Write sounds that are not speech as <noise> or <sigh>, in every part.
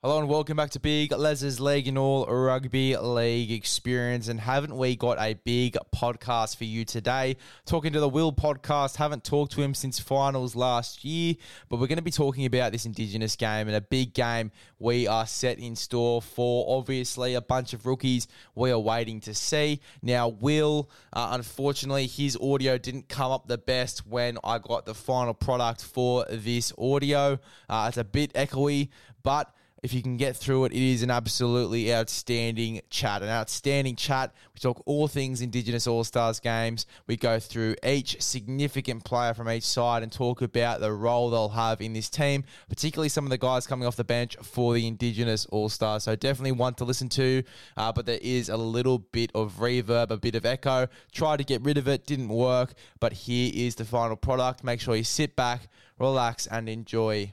Hello and welcome back to Big Les's League and All Rugby League Experience. And haven't we got a big podcast for you today? Talking to the Will podcast. Haven't talked to him since finals last year, but we're going to be talking about this Indigenous game and a big game we are set in store for. Obviously, a bunch of rookies we are waiting to see. Now, Will, uh, unfortunately, his audio didn't come up the best when I got the final product for this audio. Uh, it's a bit echoey, but if you can get through it, it is an absolutely outstanding chat. An outstanding chat. We talk all things Indigenous All Stars games. We go through each significant player from each side and talk about the role they'll have in this team, particularly some of the guys coming off the bench for the Indigenous All Stars. So definitely one to listen to, uh, but there is a little bit of reverb, a bit of echo. Tried to get rid of it, didn't work, but here is the final product. Make sure you sit back, relax, and enjoy.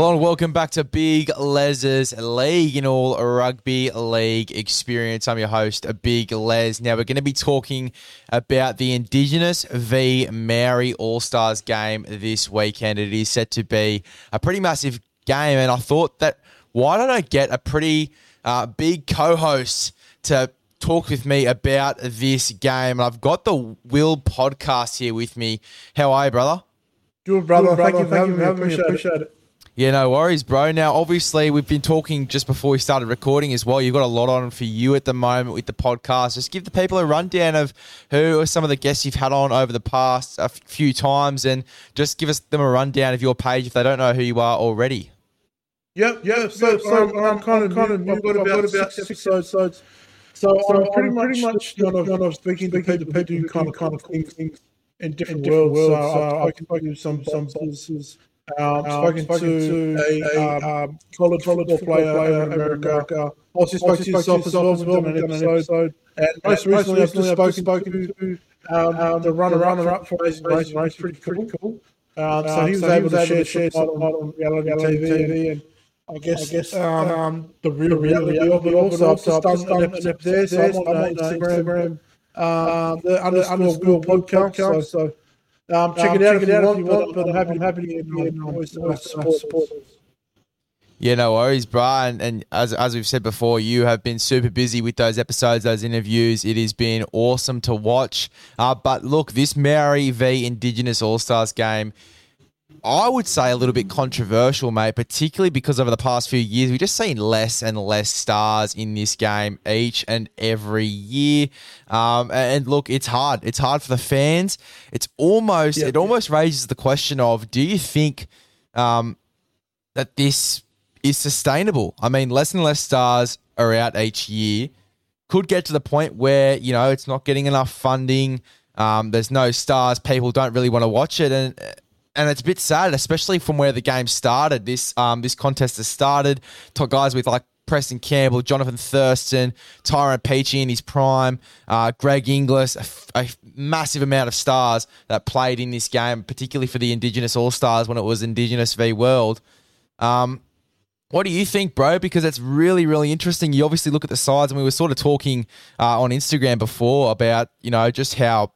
Hello and welcome back to Big Les's League in all rugby league experience. I'm your host, Big Les. Now we're going to be talking about the Indigenous v Maori All Stars game this weekend. It is set to be a pretty massive game, and I thought that why don't I get a pretty uh, big co-host to talk with me about this game? And I've got the Will podcast here with me. How are you, brother? Good, brother. Thank you for having me. Appreciate, appreciate it. Yeah, no worries, bro. Now, obviously, we've been talking just before we started recording as well. You've got a lot on for you at the moment with the podcast. Just give the people a rundown of who are some of the guests you've had on over the past a few times, and just give us them a rundown of your page if they don't know who you are already. Yep, yep. So, so I'm, I'm kind of, kind of, I've got about, about six episodes. So, so, so I'm pretty much, pretty much kind of, kind of speaking to people who kind of, kind of things in different, in different worlds. worlds. So, so I've spoken to some, some businesses. Um, spoken, spoken to, to a, a um, college football player, player in America. America. Also spoke to yourself as well. We've done an episode. And most recently, I've just spoken, spoken to um, um, the runner, runner up for Amazing Race. Race pretty cool. cool. Um, so he was so able, to share, share some on reality TV, and I guess, I guess um, the real reality of it also. I've just done an episode there, so I'm on Instagram, um, the underscore podcast. So um, check, um, it, out check it out if you want, but I'm happy, I'm happy to get always, always support. support. Yeah, no worries, Brian. And, and as, as we've said before, you have been super busy with those episodes, those interviews. It has been awesome to watch. Uh, but look, this Maori v Indigenous All Stars game, I would say a little bit controversial, mate, particularly because over the past few years, we've just seen less and less stars in this game each and every year. Um, and look, it's hard. It's hard for the fans. It's almost, yeah, it yeah. almost raises the question of do you think um, that this is sustainable? I mean, less and less stars are out each year. Could get to the point where, you know, it's not getting enough funding. Um, there's no stars. People don't really want to watch it. And, and it's a bit sad, especially from where the game started. This um, this contest has started. Top guys with like Preston Campbell, Jonathan Thurston, Tyrone Peachey in his prime, uh, Greg Inglis, a, f- a massive amount of stars that played in this game, particularly for the Indigenous All Stars when it was Indigenous v World. Um, what do you think, bro? Because it's really, really interesting. You obviously look at the sides, and we were sort of talking uh, on Instagram before about, you know, just how,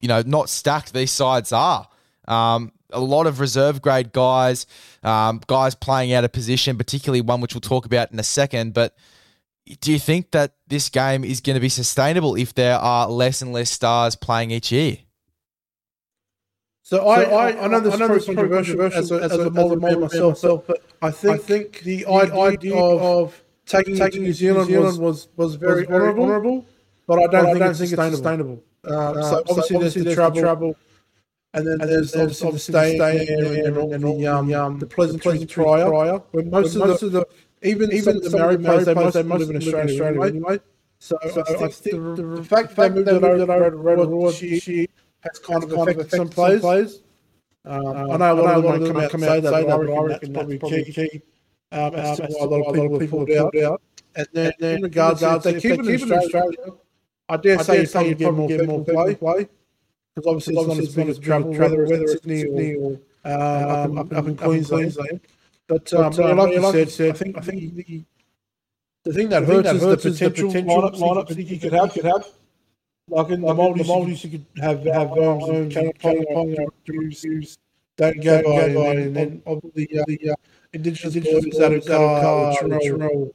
you know, not stacked these sides are. Um, a lot of reserve grade guys, um, guys playing out of position, particularly one which we'll talk about in a second. But do you think that this game is going to be sustainable if there are less and less stars playing each year? So, so I, I, I, know this, I know is controversial, controversial as a, as a, as a man myself, myself, but I think, I think the, the idea, idea of taking, taking New Zealand, New Zealand was, was very, was very honourable, honourable, but I don't, but think, I don't think, it's sustainable. sustainable. Uh, so, obviously, so obviously there's, there's the trouble, trouble and then, and there's, there's obviously the staying and, and, and, the, um, um, the Pleasantry prior, prior when most, when of, the, of the even even the married players they most they live in Australia, Australia anyway. anyway. So, so I think, the, the, the fact that they moved it over to Rotorua has kind of affected some players. Um, I know a lot of them come out and say that, but I reckon that's probably key. Um, as to why a lot of people pulled out. And then, in regards, to if they keep it in Australia, I dare say you probably get more people play. Because obviously, it's not as big as travel, whether, whether it's Sydney or um, up, up in Queensland. But, um, but um, like you said, said, I think I think the, the thing that hurts is the potential lineup, lineup that you could have. Could have. Like in the multis, multis you could have have Holmes, Ponga, Drews, Dan Gabby, and then obviously the uh, Indigenous boys that are Chirell,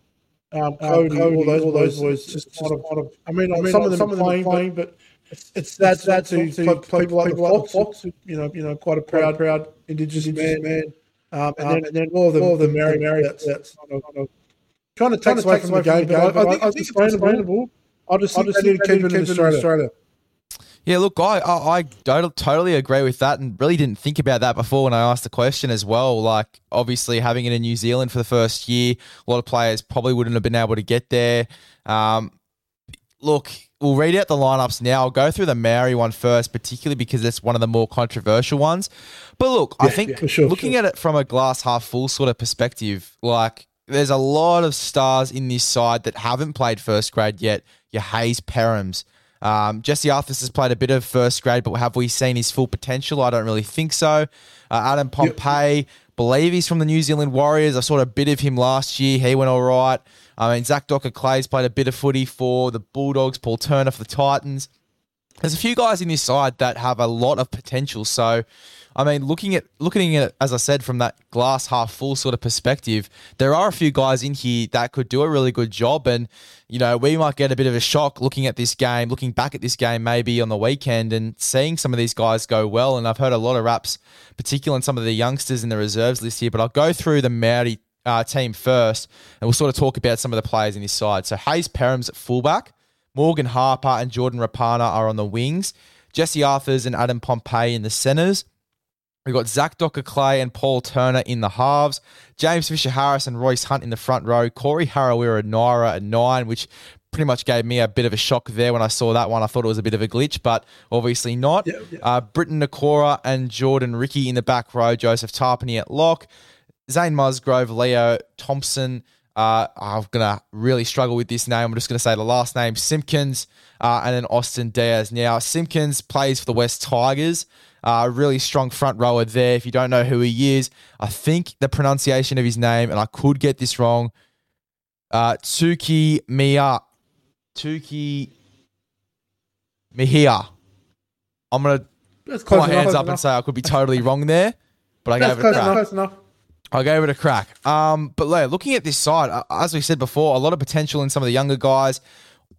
um, Cody, all those all those boys. Just I mean, some of them some of them playing, but it's, it's that that to people like Fox, Fox, you know, you know, quite a proud, proud Indigenous man, man. Um, and, um, then, and then all of them, all of them marry, marry. That's, that's kind of, kind of takes away from the game. But I, I think it's sustainable. I just, I just need to keep it in Australia. Yeah, look, I, I, I totally agree with that and really didn't think about that before when I asked the question as well. Like, obviously, having it in New Zealand for the first year, a lot of players probably wouldn't have been able to get there. Um, look, we'll read out the lineups now. I'll go through the Maori one first, particularly because it's one of the more controversial ones. But look, yeah, I think yeah, sure, looking sure. at it from a glass half full sort of perspective, like there's a lot of stars in this side that haven't played first grade yet. Your Hayze Perhams. Um, Jesse Arthur has played a bit of first grade, but have we seen his full potential? I don't really think so. Uh, Adam Pompey, yep. believe he's from the New Zealand Warriors. I saw a bit of him last year. He went all right. I mean, Zach Docker Clay's played a bit of footy for the Bulldogs, Paul Turner for the Titans. There's a few guys in this side that have a lot of potential. So, I mean, looking at looking at it, as I said, from that glass half full sort of perspective, there are a few guys in here that could do a really good job, and you know, we might get a bit of a shock looking at this game, looking back at this game maybe on the weekend, and seeing some of these guys go well. And I've heard a lot of raps, particularly on some of the youngsters in the reserves list here. But I'll go through the Maori uh, team first, and we'll sort of talk about some of the players in this side. So Hayze Perhams at fullback, Morgan Harper and Jordan Rapana are on the wings, Jesse Arthars and Adam Pompey in the centres. We've got Zach Docker Clay and Paul Turner in the halves, James Fisher Harris and Royce Hunt in the front row, Corey Harawira Naera at nine, which pretty much gave me a bit of a shock there when I saw that one. I thought it was a bit of a glitch, but obviously not. Yeah, yeah. Uh, Briton Nikora and Jordan Riki in the back row, Joseph Tapine at lock, Zane Musgrove, Leo Thompson. Uh, I'm going to really struggle with this name. I'm just going to say the last name Simpkins uh, and then Austin Dias. Now, Simpkins plays for the West Tigers. Uh, really strong front rower there. If you don't know who he is, I think the pronunciation of his name, and I could get this wrong, uh, Tsuki Mia. Tuki Mihia. I'm going to put my hands up enough. and say I could be totally wrong there, but I That's gave it a crack. Enough, enough. I gave it a crack. Um, but looking at this side, uh, as we said before, a lot of potential in some of the younger guys.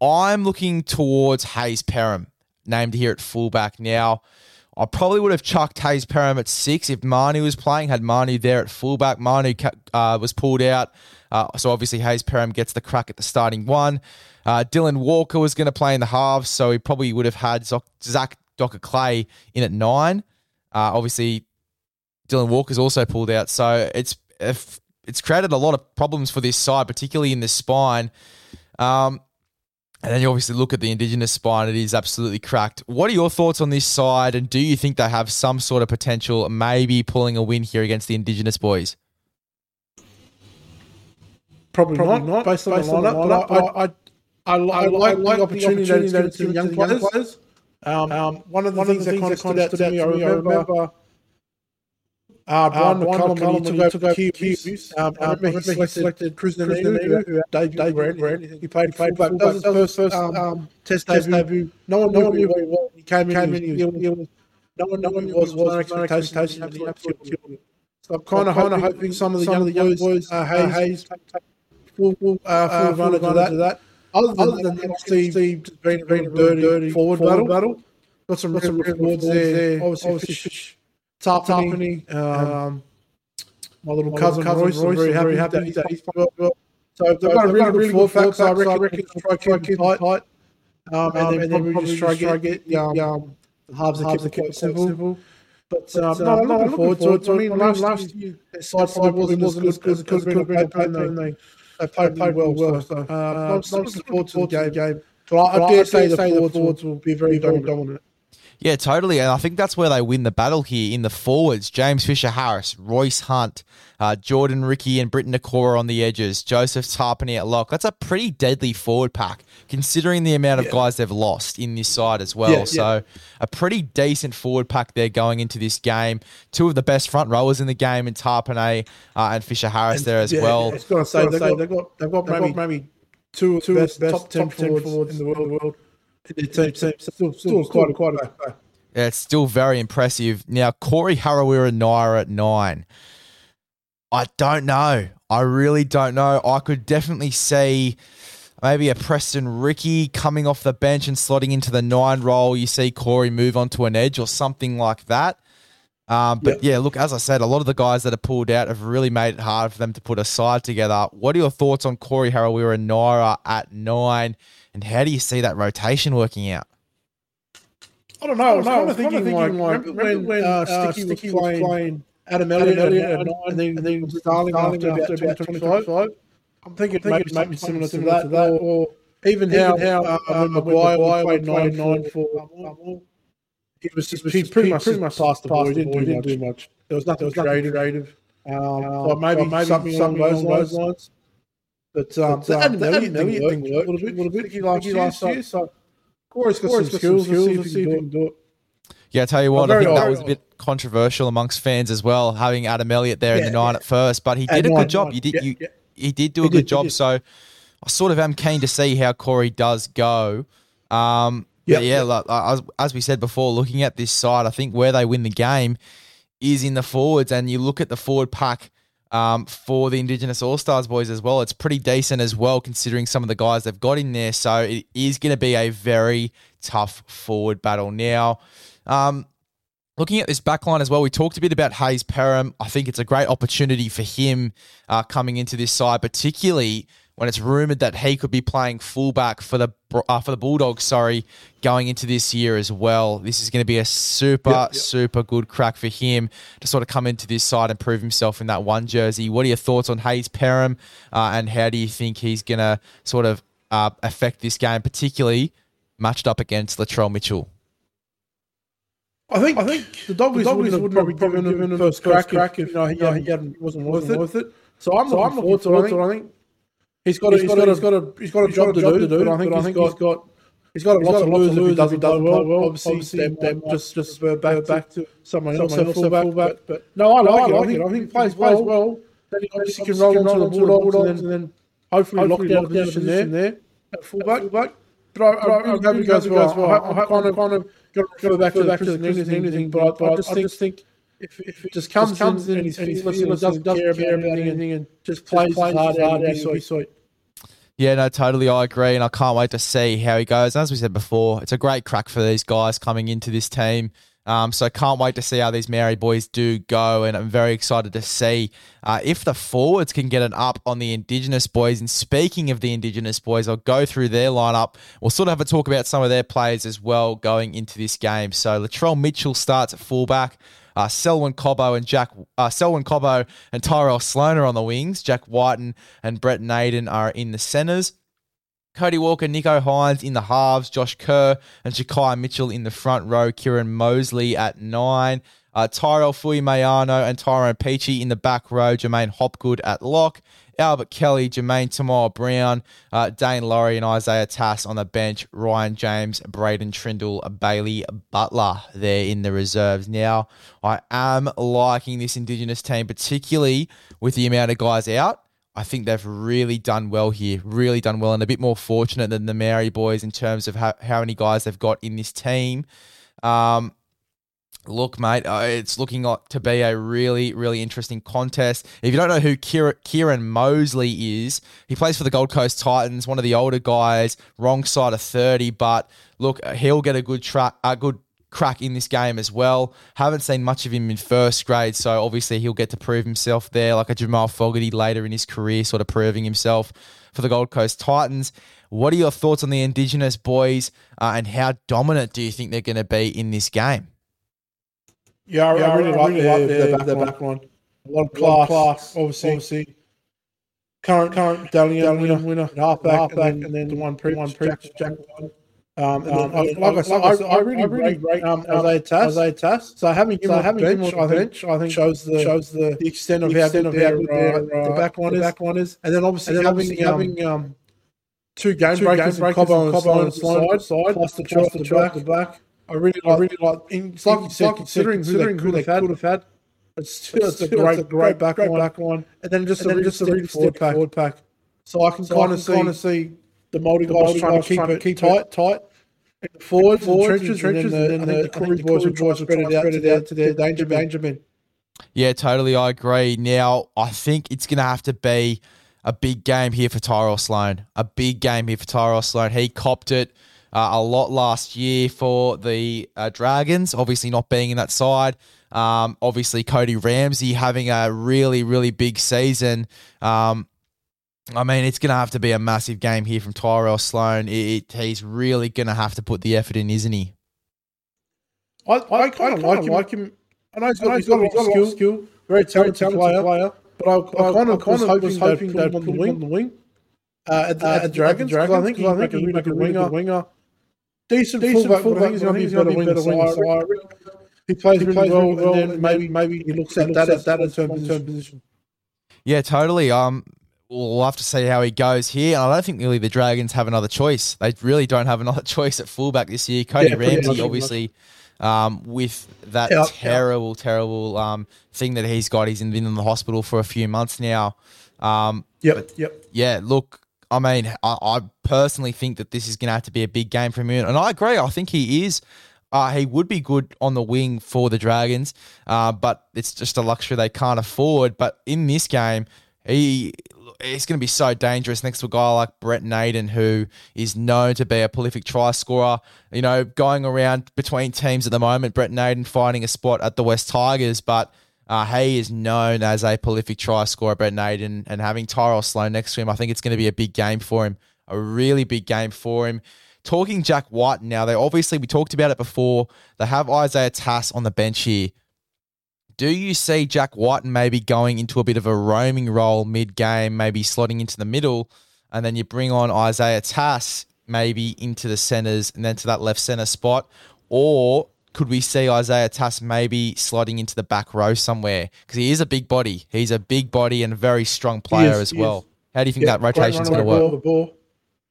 I'm looking towards Hayze Perham, named here at fullback. Now, I probably would have chucked Hayze Perham at six if Manu was playing, had Manu there at fullback. Manu uh, was pulled out. Uh, so obviously Hayze Perham gets the crack at the starting one. Uh, Dylan Walker was going to play in the halves, so he probably would have had Zach Docker Clay in at nine. Uh, obviously, Dylan Walker's also pulled out. So it's it's created a lot of problems for this side, particularly in the spine. Um, and then you obviously look at the Indigenous spine, it is absolutely cracked. What are your thoughts on this side? And do you think they have some sort of potential, maybe pulling a win here against the Indigenous boys? Probably, Probably not, not, based on based the lineup, on the lineup but I, I, I, I, like, like the opportunity, that it's given to the young players. players. Um, um, one of the one things, of the things that kind of stood out to me, I remember uh, Brian uh, McCullum, McCullum when he took over. Um, I remember he selected, selected Chris Nanu, who Dave, Brand. He played, fullback. That was his first, first um, um, test debut. No one, no one knew what he was. He came in, he was, he was, no one, no one was, was no expectation. He absolutely killed it. So I'm kind of hoping, some of the young, young boys, uh, Hayes, Hayes full, full, uh, full of that. Other than, that, Steve, Steve been, been a dirty, dirty forward, battle. Got some rewards there. Obviously, Top Toppany, um, my little my cousin, cousin Royce, Royce, very happy, very happy that he's got. So they've got a really, really good full so I reckon, I reckon try to keep it tight. Um, and, um, then, and then we'll just try to get the, um, um, the halves and keep it quite simple. simple. But um, no, I'm looking forward to it. I mean, last, last year, side side wasn't as good as it could have been. They they played played well. well. So, uh, I'm looking forward to the game. But I dare say the forwards will be very, very dominant. Yeah, totally. And I think that's where they win the battle here in the forwards. James Fisher Harris, Royce Hunt, uh, Jordan Riki, and Briton Nikora on the edges. Joseph Tapine at lock. That's a pretty deadly forward pack, considering the amount of guys they've lost in this side as well. Yeah, yeah. so a pretty decent forward pack there going into this game. Two of the best front rowers in the game in Tapine uh, and Fisher Harris there as Yeah, well. It's got to say they've got, they've got they've got maybe, maybe two two best, best top ten forwards, in the world. world. The team, team still, still quite a quite a back. Yeah, it's still very impressive. Now, Corey Harawira Naera at nine. I don't know. I really don't know. I could definitely see maybe a Preston Riki coming off the bench and slotting into the nine role. You see Corey move onto an edge or something like that. Um, but yeah. look, as I said, a lot of the guys that are pulled out have really made it hard for them to put a side together. What are your thoughts on Corey Harawira Naera at nine? And how do you see that rotation working out? I don't know. I was kind of thinking, like, remember when, when uh, Sticky, was playing, playing Adam Elliott, Elliott at nine, and then, and then Starling after, after about 25? I'm thinking, maybe something similar to that, or, or even how, how uh, when Maguire played nine nine for he was just he pretty much pretty much passed the ball. He didn't, didn't do much. There was nothing creative. creative. Um, so maybe maybe something along those lines. Lines. But um, the Adam Elliott thing worked a little bit. A little bit. Last year, so Corey's got some skills. Let's see if he can do it. Yeah, I tell you what, Oh, I think that old. was a bit controversial amongst fans as well, having Adam Elliott there in the nine yeah. at first, but he At did a nine, good job. nine. You did Yeah, you yeah. he did do He a good did, he job. So I sort of am keen to see how Corey does go. Um Yeah, but yeah, yeah. like, as, as we said before, looking at this side, I think where they win the game is in the forwards, and you look at the forward pack um, for the Indigenous All Stars boys as well. It's pretty decent as well, considering some of the guys they've got in there. So it is going to be a very tough forward battle now. Um, Looking at this back line as well, we talked a bit about Hayze Perham. I think it's a great opportunity for him uh, coming into this side, particularly when it's rumored that he could be playing fullback for the uh, for the Bulldogs. Sorry, going into this year as well. This is going to be a super super good crack for him to sort of come into this side and prove himself in that one jersey. What are your thoughts on Hayze Perham, uh, and how do you think he's going to sort of uh, affect this game, particularly matched up against Latrell Mitchell? I think I think the Doggies, would have probably given him the first crack, crack if you know he, he hadn't wasn't worth it. Worth it. So I'm looking forward to it. I think he's got a, he's got a, he's got a he's got a job to do. But I think he's got he's got a lot to lose if he doesn't do well. Obviously, they just just back back to someone else at fullback. But no, I like it. I think I think he plays well. Then he obviously can roll into the Bulldogs and then hopefully lock down a position there at fullback. But I, I, I hope it goes well. I, I kind of, kind of go, go back to the anything, anything, but I, I just think if, if it just comes, comes in and he's fearless and doesn't, doesn't care about anything and just plays hard, hard, hard, and be sweet. Yeah, no, totally. I agree, and I can't wait to see how he goes. As we said before, it's a great crack for these guys coming into this team. Um, so can't wait to see how these Mary boys do go, and I'm very excited to see uh, if the forwards can get an up on the Indigenous boys. And speaking of the Indigenous boys, I'll go through their lineup. We'll sort of have a talk about some of their players as well going into this game. So Latrell Mitchell starts at fullback. Uh, Selwyn Cobbo and Jack uh, Selwyn Cobbo and Tyrell Sloan are on the wings. Jack Wighton and Brent Naden are in the centres. Cody Walker, Nicho Hynes in the halves, Josh Kerr and Shaquai Mitchell in the front row, Kierran Moseley at nine, uh, Tyrell Fuimaono and Tyrone Peachey in the back row, Jermaine Hopgood at lock, Albert Kelly, Jermaine Tamar Brown, uh, Dane Laurie and Isaiah Tass on the bench, Ryan James, Braidon Trindall, Bailey Butler there in the reserves. Now, I am liking this Indigenous team, particularly with the amount of guys out. I think they've really done well here, really done well, and a bit more fortunate than the Maori boys in terms of how, how many guys they've got in this team. Um, look, mate, uh, it's looking to be a really, really interesting contest. If you don't know who Kierran, Moseley is, he plays for the Gold Coast Titans, one of the older guys, wrong side of 30, but look, he'll get a good track, a good crack in this game as well. Haven't seen much of him in first grade, so obviously he'll get to prove himself there, like a Jamal Fogarty later in his career, sort of proving himself for the Gold Coast Titans. What are your thoughts on the Indigenous boys, uh, and how dominant do you think they're going to be in this game? Yeah, I, I really, like their, their, their back line. A lot of class, class obviously. obviously. Current, current Dally M winner, winner, halfback, halfback, and then, the one pre, one pre, Jack, Jack. Um, and then, I- like I said, I, I really rate, rate um, Isaiah Tass. Isaiah Tass. So having him, So on, having the him bench, on I the think, bench, I think shows the shows the, the extent of the how extent good how their, good uh, their, the uh, back line the is. back line is. And then obviously And then having obviously having having, um, two game two breakers, game and breakers Cobbo and and Cobbo Sloan and Sloan side, side, plus the plus the the back, the the back. I really, I really like. In, like you said, like considering, considering who they could have had, it's still it's a still great, it's a great great back back line. line. line. And then just And a then just a step really forward pack. forward pack. So I can So kind of see kind of see the Multi the guys trying to keep trying it keep tight, it tight. In the forwards, Forwards and and trenches, trenches, and then, and the, then the the Corey Corey boys will boys try to spread it out spread to it their, out to their danger, danger danger men. Yeah, totally. I agree. Now, I think it's going to have to be a big game here for Tyrell Sloan. A big game here for Tyrell Sloan. He copped it uh, a lot last year for the uh, Dragons, obviously not being in that side. Um, obviously, Cody Ramsey having a really, really big season. Um, I mean, it's going to have to be a massive game here from Tyrell Sloan. It, it, he's really going to have to put the effort in, isn't he? I, I kind of like him. Like him. I know he's got, he's got, he's got a lot of skill, very talented, talented player, player. But I, I, kind of, kind was of hoping, was they'd hoping put they'd him on the put him wing. on the wing. Uh, at, the, Uh, at the Dragons, because I think he's I like think a he's really like a really winger. good winger. Decent, Decent fullback, fullback, but I think he's going to be a better winger. So I winger. reckon he plays He really plays well, really well, and then maybe maybe he looks at that as that as long-term long-term position. Yeah, totally. Um, we'll have to see how he goes here. And I don't think really the Dragons have another choice. They really don't have another <laughs> choice at fullback this year. Cody Yeah, Ramsey, much, obviously, um, with that Yeah, yeah. terrible, terrible um thing that he's got. He's been in the hospital for a few months now. Um, Yep, yep. yeah, look, I mean, I, I personally think that this is going to have to be a big game for him, and I agree. I think he is. Uh, he would be good on the wing for the Dragons, uh, but it's just a luxury they can't afford. But in this game, he it's going to be so dangerous next to a guy like Brent Naden, who is known to be a prolific try scorer. You know, going around between teams at the moment, Brent Naden finding a spot at the West Tigers, but uh, he is known as a prolific try scorer, Brent Naden, and having Tyrell Sloan next to him, I think it's going to be a big game for him, a really big game for him. Talking Jack White now, they obviously we talked about it before. They have Isaiah Tass on the bench here. Do you see Jack White maybe going into a bit of a roaming role mid game, maybe slotting into the middle, and then you bring on Isaiah Tass maybe into the centers and then to that left center spot? Or could we see Isaiah Tass maybe slotting into the back row somewhere? Because he is a big body. He's a big body and a very strong player is, as well. is. How do you think that great rotation's going to work? ball, the ball.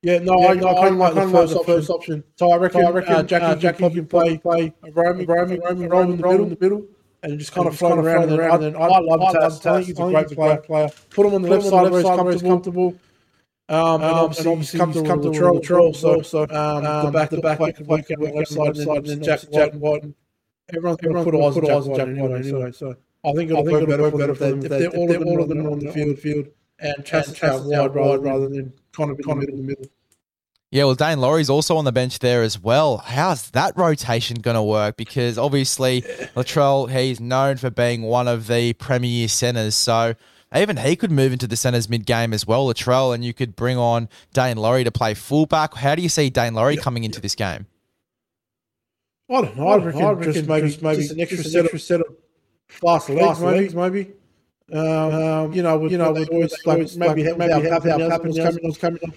Yeah, no, Yeah, I, no, I kind of like the first, like the first first option. So I reckon, So I reckon, uh, Jackie, uh, Jackie, Jackie can play, play a roaming, roaming, roaming, roaming, roaming in the middle, and just kind of float around. And then I, I love Tass. I think he's a great player. player. Put him on the left side where he's comfortable. Um, and obviously, he's comfortable, comfortable with control, so, so um, the back, the back, back, back, back, the left side, and then Jack, Jack White. Everyone's going to put eyes on Jack White anyway, anyway. So I think it'll work better for them if they- if they're all of them all of them on the field, field, and Tass out wide rather than kind of in the middle. Yeah, well, Dane Laurie's also on the bench there as well. How's that rotation going to work? Because obviously, Latrell, he's known for being one of the premier centers. So even he could move into the centers mid game as well, Latrell, and you could bring on Dane Laurie to play fullback. How do you see Dane Laurie coming into this game? I don't know. I reckon, I reckon just maybe just maybe just an extra set, extra set of fast legs, maybe. maybe. Um, um, you know, with, you know, with always like, maybe maybe maybe have have happens coming on coming on.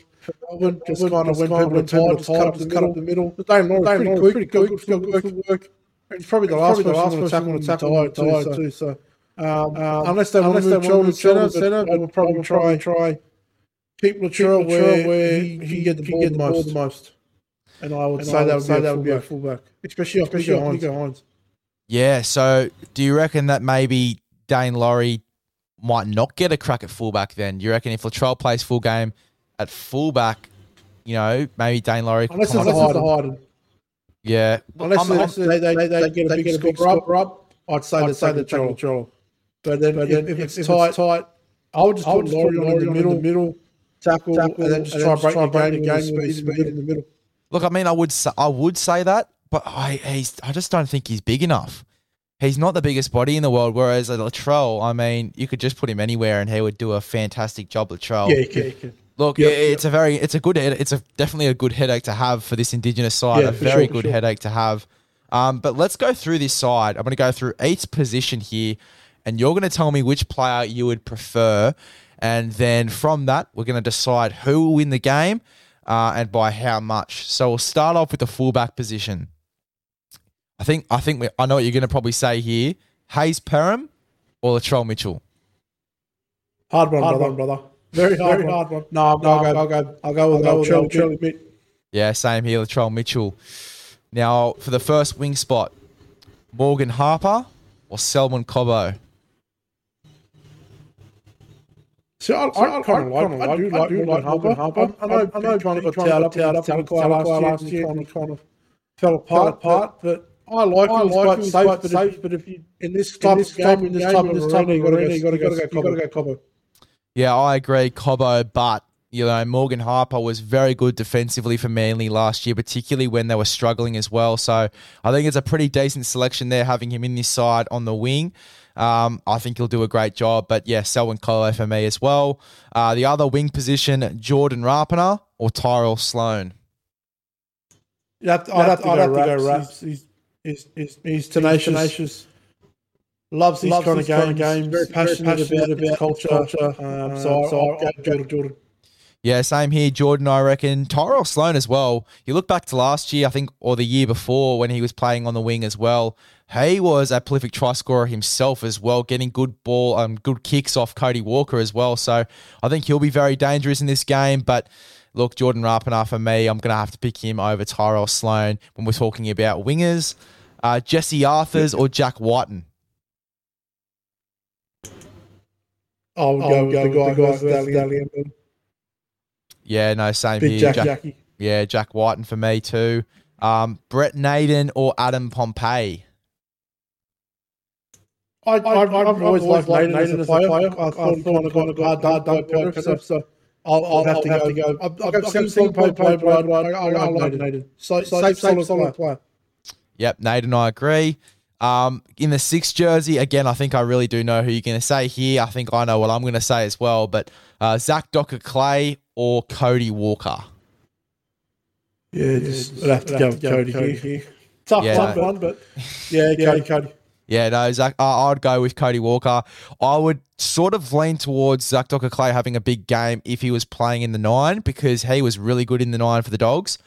When just kind of when people are tired, just cut up the cut up the middle. But Dane Laurie's pretty quick, pretty good, good, good, good work. He's probably the last person to tackle on tackle too. So um, unless they want to move Joel to center, center, they will probably try try keep Latrell where where he he get the ball the most. And I would say that would say that would be a fullback, especially off Nicho Hynes. Yeah, so do you reckon that maybe Dane Laurie might not get a crack at fullback then? Do you reckon if Latrell plays full game at fullback, you know, maybe Dane Laurie Unless it's the Harden. Yeah. Unless, I'm- I'm- unless they, they, they, they get a big, big score up, I'd say I'd say the tackle draw. But then, but then if, if, it's tight, tight, I would just put Laurie on in the middle, middle tackle, and then just try to break the game, speed, speed in the middle. Look, I mean, I would say, I would say that, but I he's I just don't think he's big enough. He's not the biggest body in the world. Whereas a Latrell, I mean, you could just put him anywhere and he would do a fantastic job. Latrell. Yeah, you can. You can. Look, Yep, it- it's a very, it's a good, it's a definitely a good headache to have for this Indigenous side. Yeah, a very sure, good sure. headache to have. Um, but let's go through this side. I'm going to go through each position here, and you're going to tell me which player you would prefer, and then from that, we're going to decide who will win the game. uh, and by how much. So we'll start off with the fullback position. I think I think we, I know what you're going to probably say here: Hayze Perham or Latrell Mitchell. Hard one, brother, brother. Very hard, Very hard one. No, no, I'll, go, I'll go. I'll go with I'll go with Charlie Mitt. Yeah, same here, Latrell Mitchell. Now for the first wing spot, Morgan Harper or Selwyn Cobbo. See, I, I, I kind of like, I do like, do like Harper. Harper. I, know, I know, trying to got towed up, towed up, towed up last year, and kind of fell apart, apart. But I like I him. Like quite safe, but safe. But if you in this type of game, in this type of this type, you got to go, you got to go, you got to go, Cobbo. Yeah, I agree, Cobbo, but you know, Morgan Harper was very good defensively for Manly last year, particularly when they were struggling as well. So I think it's a pretty decent selection there, having him in this side on the wing. Um, I think he'll do a great job. But yeah, Selwyn Cobbo for me as well. Uh, the other wing position, Jordan Rapana or Tyrell Sloan? I'd have to, I'd have to, I'd go, have to go Raps. He's, he's, he's, he's tenacious. tenacious. Loves these Loves kind, of games, games. Very passionate, very passionate about, about culture. culture. Um, so, so I'll, I'll go Jordan. Jordan. Yeah, same here, Jordan. I reckon Tyrell Sloan as well. You look back to last year, I think, or the year before when he was playing on the wing as well. He was a prolific try scorer himself as well, getting good ball, um, good kicks off Cody Walker as well. So I think he'll be very dangerous in this game. But look, Jordan Rapana for me, I'm going to have to pick him over Tyrell Sloan when we're talking about wingers. Uh, Jesse Arthars or Jack Wighton? I'll go, go with the guy, the guy Dally yeah, no, same Big here. Jack, Jack, Jackie. Yeah, Jack Wighton for me too. Um, Brent Naden or Adam Pompey? I, I, I've, I've always liked Naden as a player. I thought he kind of got a hard, hard, hard player, so, so I'll, I'll, have, to go. To go. I've, I've, I've seen Pompey play, but I, I, I like Naden. So, safe, solid, solid player. Yep, Naden, I agree. Um, in the sixth jersey, again, I think I really do know who you're going to say here. I think I know what I'm going to say as well. But uh, Zach Docker Clay or Cody Walker? Yeah, just I'd have to go with Cody, Cody here. Tough, yeah, tough no. one, but yeah, yeah, Cody, Cody. Yeah, no, Zach, I'd go with Cody Walker. I would sort of lean towards Zach Docker Clay having a big game if he was playing in the nine because he was really good in the nine for the Dogs.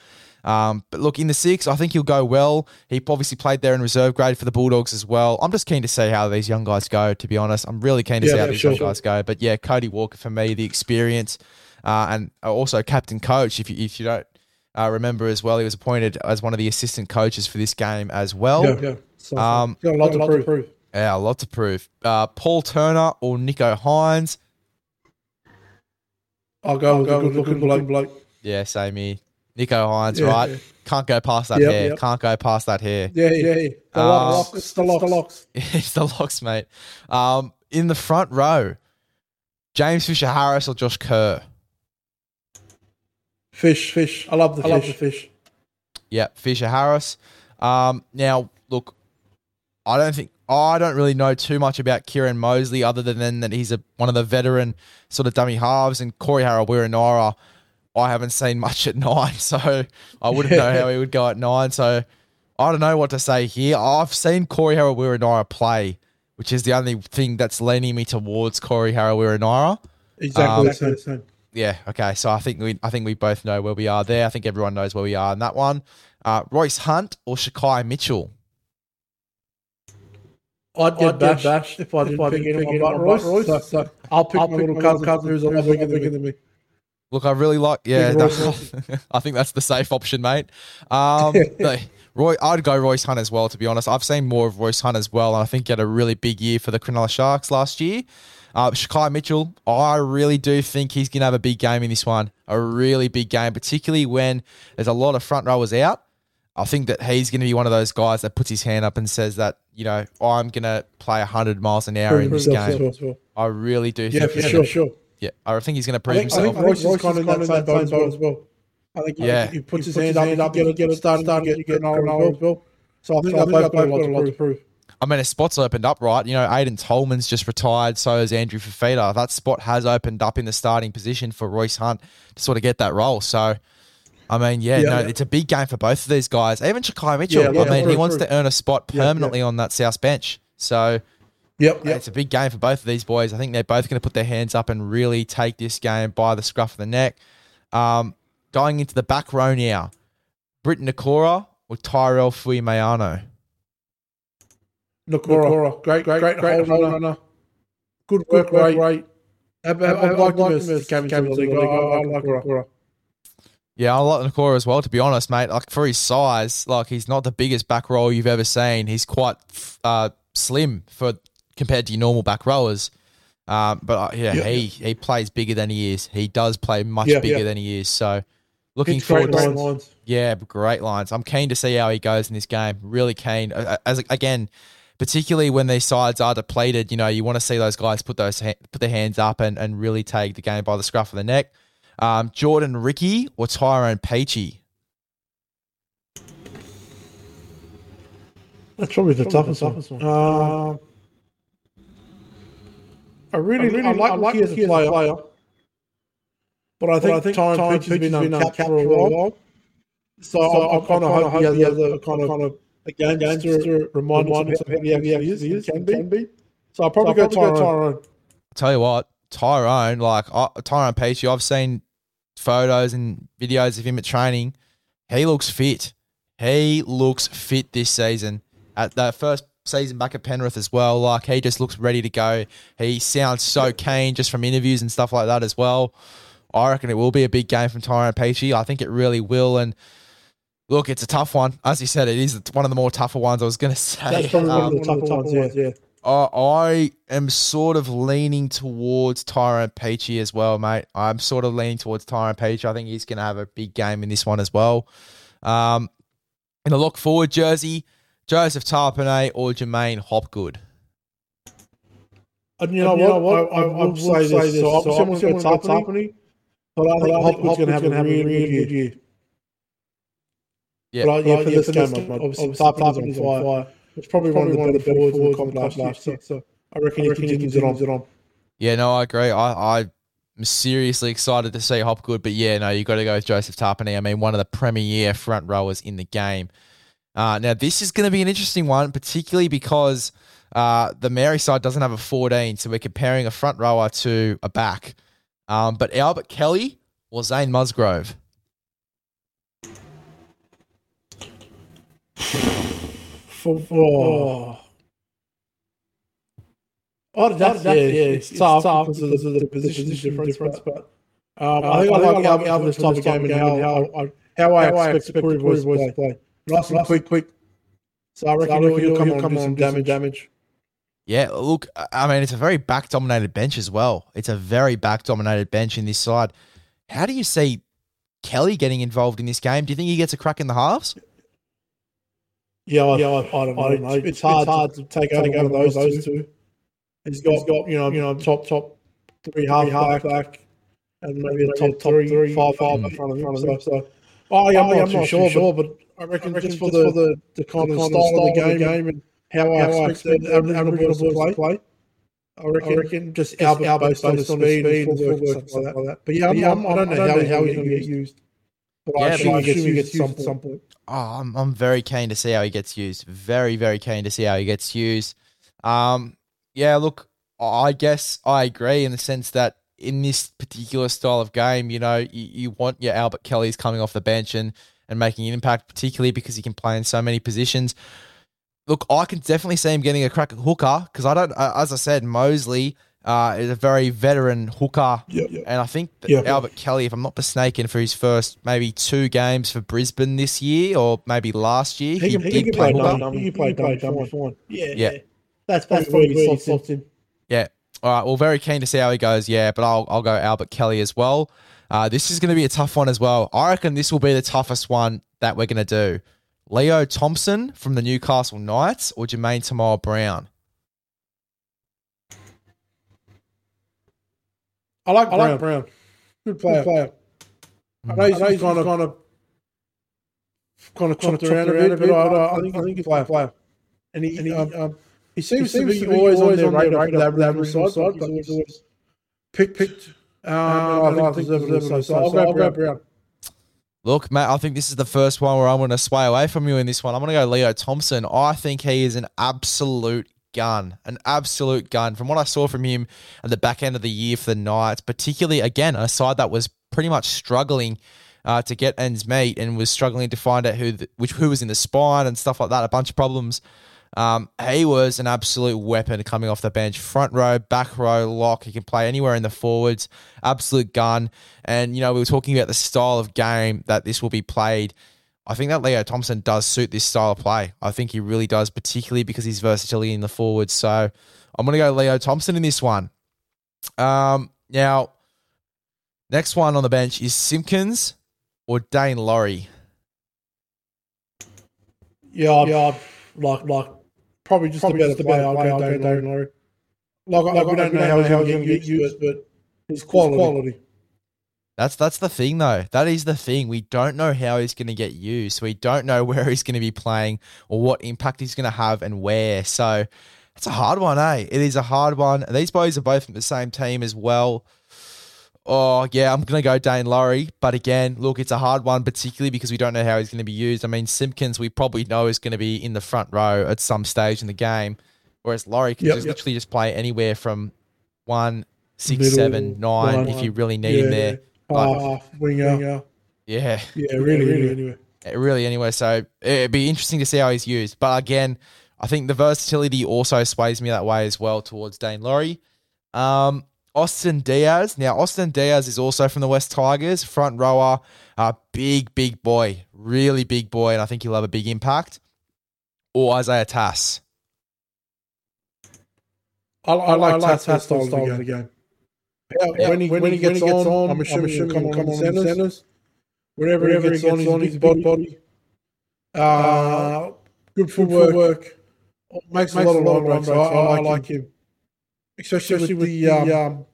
Um, but look, in the six, I think he'll go well. He obviously played there in reserve grade for the Bulldogs as well. I'm just keen to see how these young guys go, to be honest. I'm really keen to yeah, see how these sure, young sure. guys go. But yeah, Cody Walker for me, the experience, uh, and also captain coach. If you if you don't uh, remember as well, he was appointed as one of the assistant coaches for this game as well. Yeah, yeah. So, um, got a lot, got a lot to, prove. to prove. Yeah, a lot to prove. Uh, Paul Turner or Nicho Hynes? I'll go I'll with go a good looking bloke. bloke. Yeah, same here. Nicho Hynes, yeah, right? Yeah. Can't go past that yep, hair. Yep. Can't go past that hair. Yeah, yeah, yeah. The um. It's the locks. <laughs> The locks. it's the locks, mate. Um, in the front row, James Fisher Harris or Josh Kerr? Fish, fish. I love the I fish. love the fish. Yeah, Fisher Harris. Um, now, look, I don't think I don't really know too much about Kierran Moseley other than that he's a one of the veteran sort of dummy halves, and Corey Harawira-Naera. I haven't seen much at nine, <laughs> so I wouldn't know how he would go at nine. So I don't know what to say here. I've seen Corey Harawira-Naera play, which is the only thing that's leaning me towards Corey Harawira-Naera. Exactly. Um, yeah. Okay. So I think we I think we both know where we are there. I think everyone knows where we are in that one. Uh, Royce Hunt or Shaquai Mitchell. I'd get, I'd bashed, get bashed if I didn't, if I didn't pick anyone but Royce. Royce. So, so I'll pick I'll my pick little cousin, cousin who's a lot bigger than me. Look, I really like. Yeah, <laughs> I think that's the safe option, mate. Um, <laughs> Roy, I'd go Royce Hunt as well. To be honest, I've seen more of Royce Hunt as well, and I think he had a really big year for the Cronulla Sharks last year. Uh, Shaquai Mitchell, I really do think he's going to have a big game in this one. A really big game, particularly when there's a lot of front rowers out. I think that he's going to be one of those guys that puts his hand up and says that, you know, I'm going to play 100 miles an hour in this <laughs> game. I really do yeah, for sure, sure. Yeah, I think he's going to prove I think, himself. I think Royce, Royce is kind of in that same boat as well. I think yeah. he puts his hand up, up, get it, get it started, get, get Cronulla as well. So I think they've both got a lot to prove. I mean, a spot's opened up, right? You know, Aiden Tolman's just retired, so is Andrew Fifita. That spot has opened up in the starting position for Royce Hunt to sort of get that role. So, I mean, yeah, yeah no, yeah. it's a big game for both of these guys. Even Shaquai Mitchell, yeah, I mean, true, he wants true. to earn a spot permanently on that South bench. So, Yep, yep. It's a big game for both of these boys. I think they're both going to put their hands up and really take this game by the scruff of the neck. Um, going into the back row now. Briton Nikora or Tyrell Fuimaono? Nikora, great, great, great, great runner. Good work rate. I've liked him as came into the league. I I like Nikora. Yeah, I like Nikora as well, to be honest, mate. Like for his size, like he's not the biggest back row you've ever seen. He's quite uh, slim for compared to your normal back rowers. Um, but uh, yeah, Yeah, he he plays bigger than he is. He does play much Yeah, bigger yeah. than he is. So looking Hits forward great to lines. yeah, great lines. I'm keen to see how he goes in this game. Really keen. Uh, As again, particularly when these sides are depleted, you know, you want to see those guys put those put their hands up and, and really take the game by the scruff of the neck. Um, Jordan Riki or Tyrone Peachey? That's probably the toughest one. Um, I really, really I like, like Riki as a player, but I think, I think Tyron Peach has been uncapped for a while. So, I, I kind of hope he has a, a kind of kind of a game to remind us of how he actually is, is and can be. So I'll probably go Tyrone. tell you what, Tyrone, like I Tyrone Peachey, I've seen photos and videos of him at training. He looks fit. He looks fit this season. At the first season back at Penrith as well, like he just looks ready to go. He sounds so keen just from interviews and stuff like that as well. I reckon it will be a big game from Tyrone Peachey. I think it really will. And look, it's a tough one. As you said, it is one of the more tougher ones. I was going <laughs> to say. That's probably Um, one of the tougher ones, yeah. yeah. I I am sort of leaning towards Tyrone Peachey as well, mate. I'm sort of leaning towards Tyrone Peachey. I think he's going to have a big game in this one as well. Um, in the look forward jersey, Joseph Tapine or Jermaine Hopgood. And you know what? I, I, I will say this. So obviously, I'm going to go Tapine, but I think Hopwood's going to have a really, really good year. Yeah, But I, yeah, for this game, obviously, Tapine's on fire. It's probably probably one of the better forwards in the comp last year. So I reckon he continues it on. Zit on. Yeah, no, I agree. I I'm seriously excited to see Hopgood, but yeah, no, you got to go with Joseph Tapine. I mean, one of the premier front rowers in the game. Uh, now, this is going to be an interesting one, particularly because uh, the Mary side doesn't have a 14, so we're comparing a front rower to a back. Um, but Albert Kelly or Zane Musgrove? For, for Oh, that's, yeah, it's, tough, because of the, the position difference, but um, I think I like Albert Albert this type of game and how, how, I, how I expect Koori Boys to play. Nice and quick, quick. So I reckon he'll, he'll come on and do some damage. damage. Yeah, look, I- I mean, it's a very back dominated bench as well. It's a very back dominated bench in this side. How do you see Kelly getting involved in this game? Do you think he gets a crack in the halves? Yeah, I, yeah, I, I don't know. It's, it's hard, hard to take over one of those, those two. He's got, he's got you know, you know, top top three half, half back, and maybe a top top three, five five in front of him. So, so oh, yeah, I'm, oh, not, too sure, sure, but I reckon, just for the, the, the kind of style of the game, and how how I expect the Aboriginal boys to play. I reckon, I reckon just Albert, Albert based on his speed and footwork and stuff like that. But yeah, I'm, I'm, I don't know how, how he's going to get used. But I Yeah, assume but- he gets used at some point. Oh, I'm, I'm very keen to see how he gets used. Very, very keen to see how he gets used. Um, yeah, look, I guess I agree in the sense that in this particular style of game, you know, you, you want your Albert Kelly's coming off the bench and, and making an impact, particularly because he can play in so many positions. Look, I can definitely see him getting a crack at hooker because I don't, uh, as I said, Moseley uh, is a very veteran hooker. Yeah, yeah. And I think that Yeah. Albert Kelly, if I'm not mistaken, for his first maybe two games for Brisbane this year or maybe last year, he, He can, he did can play play hooker. dummy. He can play dummy fine. fine. Yeah, Yeah. That's probably where he slots slots in. Yeah. All right. Well, very keen to see how he goes. Yeah, but I'll I'll go Albert Kelly as well. Uh, this is going to be a tough one as well. I reckon this will be the toughest one that we're going to do. Leo Thompson from the Newcastle Knights or Jermaine Tamar Brown? I like Brown. I like Brown. Good player. Good player. I know he's, he's kind of kind of kind of chopped around a bit, but I, I think I think he's a player. player. And he, and he, um, um, he seems, to be always on their radar for the Aboriginal side, but he's always picked picked. Um, and I think deservedly so. So I'll go Brown. Brown. Look, Matt, I think this is the first one where I'm going to sway away from you in this one. I'm going to go Leo Thompson. I think he is an absolute gun, an absolute gun. From what I saw from him at the back end of the year for the Knights, particularly again a side that was pretty much struggling uh, to get ends meet and was struggling to find out who the, which who was in the spine and stuff like that. A bunch of problems. Um, he was an absolute weapon coming off the bench, front row, back row, lock. He can play anywhere in the forwards, absolute gun. And you know we were talking about the style of game that this will be played. I think that Leo Thompson does suit this style of play. I think he really does, particularly because he's versatility in the forwards. So I'm going to go Leo Thompson in this one. Um, now, next one on the bench is Simpkins or Dane Laurie. Yeah, yeah, like like probably just probably about the way I'll go Daine Daine Laurie. Like, like, we don't know how he's going to get used, but his quality. quality. That's that's the thing though. That is the thing. We don't know how he's going to get used. We don't know <laughs> where he's going to be playing or what impact he's going to have and where. So it's a hard one, eh? It is a hard one. These boys are both from the same team as well. Oh, yeah, I'm going to go Daine Laurie. But again, look, it's a hard one, particularly because we don't know how he's going to be used. I mean, Simpkins, we probably know is going to be in the front row at some stage in the game, whereas Laurie can Yep, just yep. literally just play anywhere from one, six, Middle, seven, nine, one, if you really need him there. Half, winger. winger. Yeah, Yeah, really, really, anyway. it really anyway. So it'd be interesting to see how he's used. But again, I think the versatility also sways me that way as well towards Daine Laurie. Um, Austin Dias. Now, Austin Dias is also from the West Tigers, front rower, uh, big, big boy, really big boy, and I think he'll have a big impact. Or Isaiah Tass. I, I, like Tass Tass style of the game. Yeah, when he when, he gets, on, I'm assuming he'll come on, come on in the centers. Wherever, he gets, on, his big body, body. Uh, good footwork. Makes, a lot of long runs. I, I, like him, especially, with the um,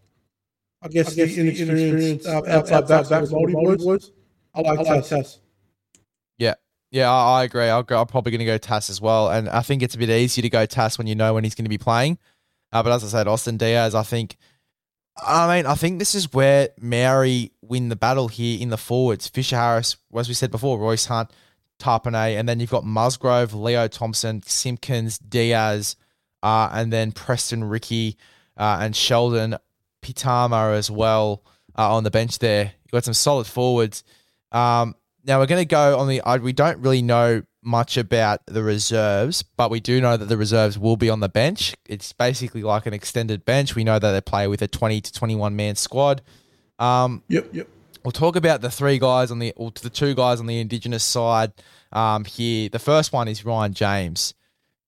I guess, the inexperienced uh, outside backs, backs, multi boys. I like Tass. Tass. Yeah. Yeah, I, I agree. I'll go, I'm probably going to go Tass as well. And I think it's a bit easier to go Tass when you know when he's going to be playing. Uh, but as I said, Austin Dias, I think, I mean, I think this is where Maori win the battle here in the forwards. Fisher Harris, as we said before, Royce Hunt, Tapine, and then you've got Musgrove, Leo Thompson, Simpkins, Dias, uh, and then Preston Riki uh, and Sheldon Pitama as well uh, on the bench there. You've got some solid forwards. Um, now we're going to go on the. I we don't really know much about the reserves, but we do know that the reserves will be on the bench. It's basically like an extended bench. We know that they play with a twenty to twenty-one man squad. Um, Yep, yep. We'll talk about the three guys on the, or the two guys on the Indigenous side um, here. The first one is Ryan James.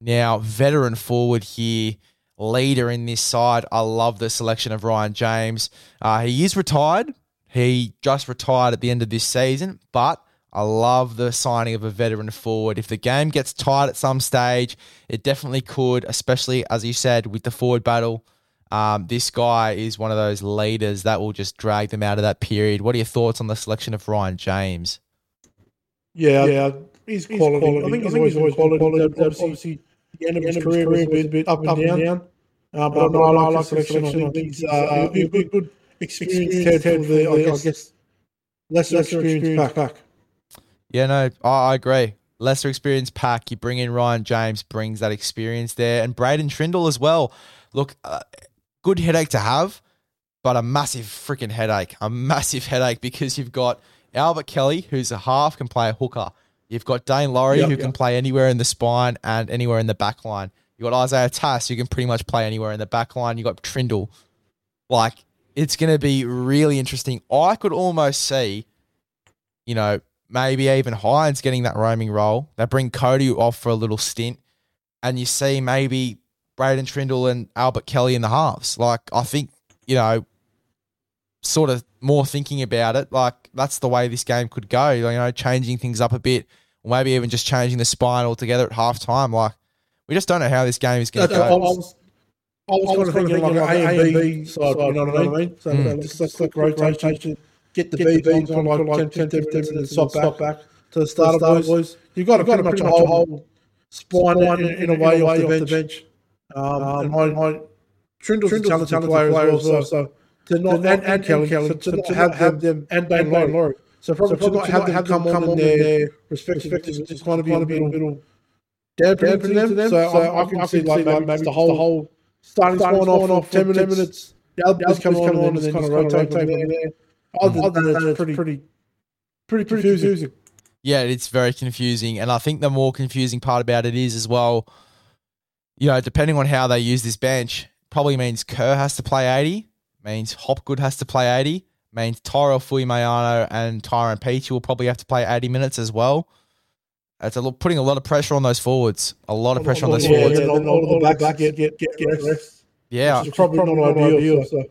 Now, veteran forward here, leader in this side. I love the selection of Ryan James. Uh, he is retired. He just retired at the end of this season, but I love the signing of a veteran forward. If the game gets tight at some stage, it definitely could, especially as you said with the forward battle. Um, this guy is one of those leaders that will just drag them out of that period. What are your thoughts on the selection of Ryan James? Yeah, yeah. He's quality. I think he's always been quality. quality. Obviously, the end of his career was a bit up, up and down. Uh, but no, I like the selection. I think he's uh, he'll be a good, good experienced head for the, I guess, lesser experienced pack. Yeah, no, I, I agree. Lesser experienced pack. You bring in Ryan James, brings that experience there, and Braidon Trindall as well. Look, uh, good headache to have, but a massive freaking headache. A massive <laughs> headache because you've got Albert Kelly, who's a half, can play a hooker. You've got Daine Laurie, Yep, who yep. can play anywhere in the spine and anywhere in the back line. You've got Isaiah Tass, who can pretty much play anywhere in the back line. You've got Trindall. Like, it's going to be really interesting. I could almost see, you know, maybe even Hynes getting that roaming role. They bring Cody off for a little stint, and you see maybe Braidon Trindall and Albert Kelly in the halves. Like, I think, you know, sort of more thinking about it, like that's the way this game could go. You know, changing things up a bit, or maybe even just changing the spine altogether at half time. Like, we just don't know how this game is going to That's- I go. was, I was kind of thinking like an A and B side, you know what I mean? So Mm. just just like rotation, get the B on for like 10, 15 minutes and then swap back, back to the start of boys. You've got to pretty much a whole, whole spine in, in, a way off the bench. Um, and my, my Trindall's a talented player as well, so to not, and, and Kelly, so to not have, have them and Daine Laurie. So probably to not have them come on in their respective is kind of be a little dampening to them. So I I can see like maybe the whole starting spawn off off ten minutes. The other boys come on and then just kind of rotate them there. Other than that, it's pretty pretty pretty confusing. Yeah, it's very confusing. And I think the more confusing part about it is as well, you know, depending on how they use this bench, probably means Kerr has to play 80, means Hopgood has to play 80, means Tyrell Fuimaono and Tyrone Peachey will probably have to play 80 minutes as well. It's a lot, putting a lot of pressure on those forwards. A lot of pressure on those yeah, forwards. yeah, all, all the backs get get get get rest. Yeah. Which is probably, not, ideal. So.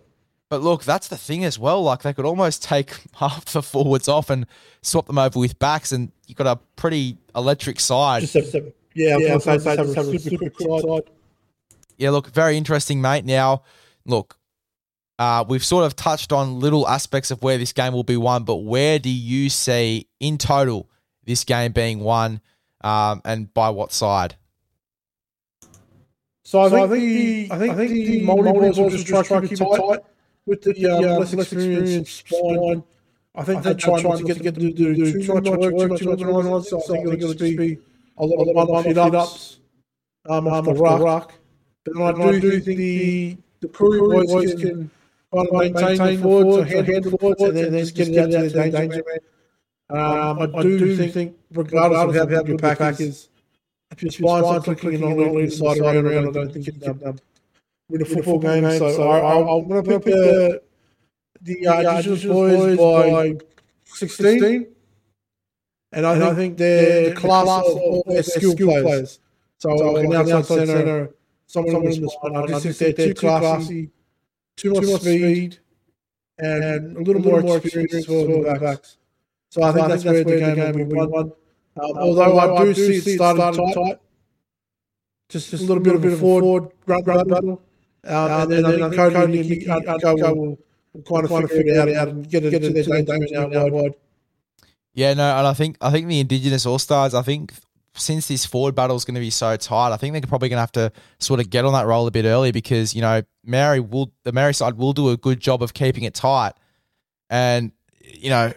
But look, that's the thing as well. Like they could almost take <laughs> half the forwards off and swap them over with backs, and you've got a pretty electric side. Just have, have, yeah, yeah, I was going to say, have a super quick side. yeah, look, very interesting, mate. Now, look, uh, we've sort of touched on little aspects of where this game will be won, but where do you see in total this game being won, um, and by what side? So I think, the I think, the Moldy boys will just try to keep it tight with the uh, less experienced spine. I think they're trying to get get them to do too much work, too much organised. So I think it'll just be a lot of one-off hit-ups um, off the ruck. But I do think the the crew boys can kind of maintain the forwards or handle the forwards and then just get out to the danger man. Um, I do think, regardless of how good your pack is, if your spine's not clicking and not leading side around, around, I don't think you can um, win a football game. So I, I, I'm going to pick the the uh, Indigenous boys by 16. And I, I think they're the class of all their skill players. So, so like an outside centre, someone in the spine. I just think they're too classy, too much speed, and a little more experience for the backs. So I think that's where the game will be won. Um, although I do see it starting tight, just, just a little bit of a forward run, run battle. Um, and then I think Cody and Nicky Undergo will, will kind of figure it out, out and get it, get to their danger out wide. Yeah, no, and I think I think the Indigenous All Stars. I think since this forward battle is going to be so tight, I think they're probably going to have to sort of get on that roll a bit early because you know Maori will the Maori side will do a good job of keeping it tight, and you know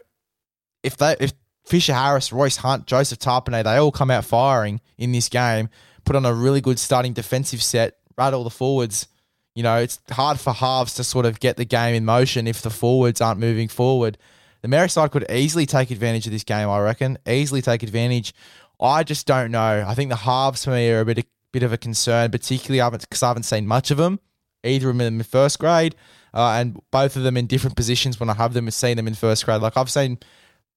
if they if Fisher Harris, Royce Hunt, Joseph Tapine, they all come out firing in this game, put on a really good starting defensive set, rattle the forwards. You know, it's hard for halves to sort of get the game in motion if the forwards aren't moving forward. The Maori side could easily take advantage of this game, I reckon. Easily take advantage. I just don't know. I think the halves for me are a bit, a bit of a concern, particularly because I haven't seen much of them. Either of them in first grade, uh, and both of them in different positions when I have them seen them in first grade. Like I've seen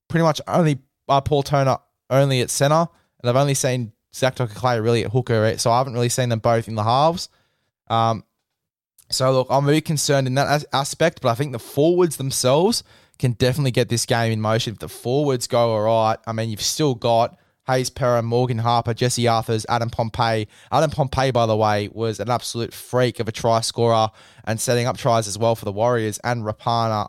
pretty much only uh, Paul Turner only at centre, and I've only seen Zach Tucker Clay really at hooker, right? so I haven't really seen them both in the halves. Um, so look, I'm very concerned in that as- aspect, but I think the forwards themselves can definitely get this game in motion. If the forwards go all right, I mean, you've still got Hayze Perham, Morgan Harper, Jesse Arthars, Adam Pompey. Adam Pompey, by the way, was an absolute freak of a try scorer and setting up tries as well for the Warriors and Rapana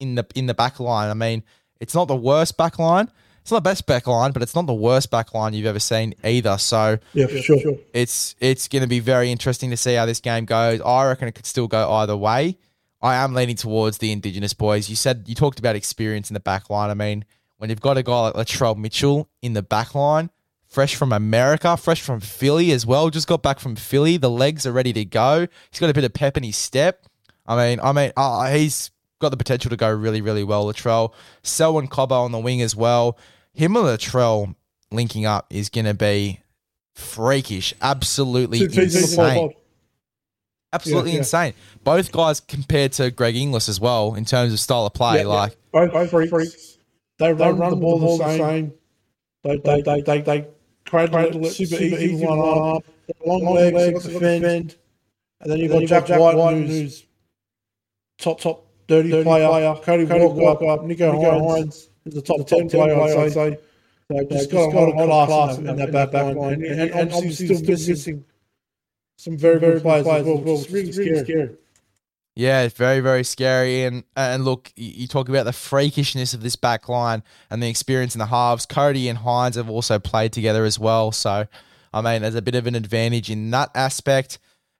in the in the back line. I mean, it's not the worst back line. It's not the best back line, but it's not the worst back line you've ever seen either. So Yeah, for sure. it's it's going to be very interesting to see how this game goes. I reckon it could still go either way. I am leaning towards the Indigenous boys. You said you talked about experience in the back line. I mean, when you've got a guy like Latrell Mitchell in the back line, fresh from America, fresh from Philly as well, just got back from Philly. The legs are ready to go. He's got a bit of pep in his step. I mean, I mean, uh, he's got the potential to go really, really well. Latrell, Selwyn Cobbo on the wing as well. Him and Latrell linking up is going to be freakish, absolutely Two teams in the insane. Absolutely Yeah, yeah. insane. Both guys compared to Greg Inglis as well in terms of style of play. Yeah. like, both, both freaks. They, run, the ball the same. They they they they, they create a super, easy one up. Long, legs, legs defend. defend. And then you've got Jack, Wighton, who's top top dirty, player. Cody, Walker, up. Nicho, Hynes is the top ten player, I'd say. So just got a lot of class in, that back, back line, and, and, obviously still missing some very very players well. It's really scary. Yeah, it's very, very scary. And and look, you, talk about the freakishness of this back line and the experience in the halves. Cody and Hynes have also played together as well. So, I mean, there's a bit of an advantage in that aspect.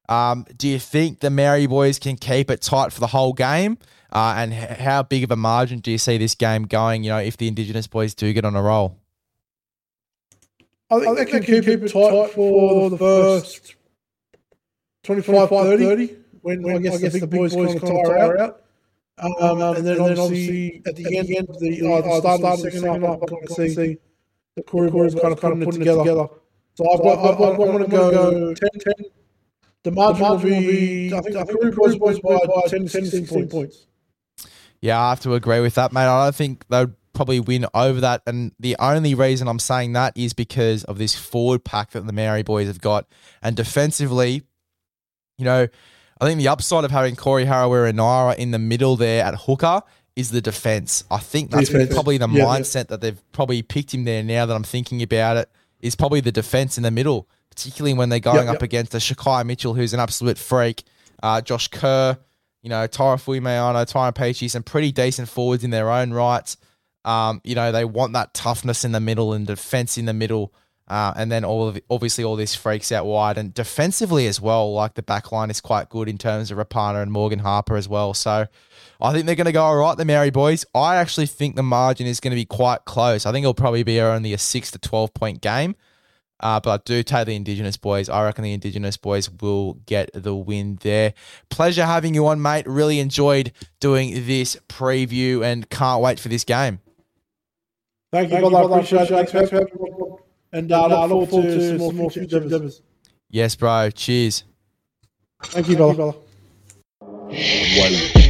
Um, do you think the Maori boys can keep it tight for the whole game? Uh, and h- how big of a margin do you see this game going? You know, if the Indigenous boys do get on a roll. I think, they can keep, it tight for the first 25, 30, when, when I guess, the big boys, kind of tire out. Um, and then obviously at the end, the, uh, the start of the second half, I can see the Koori boys kind of putting it together. So I've got, I've got, I'm going to go 10 10. The margin will be, I think the Koori boys boys by 10 10 16 points. Yeah, I have to agree with that, mate. I don't think they would probably win over that. And the only reason I'm saying that is because of this forward pack that the Maori boys have got. And defensively, you know, I think the upside of having Corey Harawira and Naera in the middle there at hooker is the defense. I think that's Defense. probably the Yeah, yeah. mindset that they've probably picked him there now that I'm thinking about it, is probably the defense in the middle, particularly when they're going Yep, up yep. against a Shaquai Mitchell, who's an absolute freak, uh, Josh Kerr, you know, Tyra Fuimaono, Tyrone Peachey, some pretty decent forwards in their own right. Um, you know, they want that toughness in the middle and defense in the middle. Uh, and then all of obviously all this freaks out wide and defensively as well. Like the back line is quite good in terms of Rapana and Morgan Harper as well. So I think they're going to go all right, the Maori boys. I actually think the margin is going to be quite close. I think it'll probably be only a six to twelve point game. Uh, but I do take the Indigenous boys. I reckon the Indigenous boys will get the win there. Pleasure having you on, mate. Really enjoyed doing this preview and can't wait for this game. Thank you, brother. I appreciate it. Thanks for having me. And uh, I look forward to some more future endeavors. Yes, bro. Cheers. Thank you, brother. One.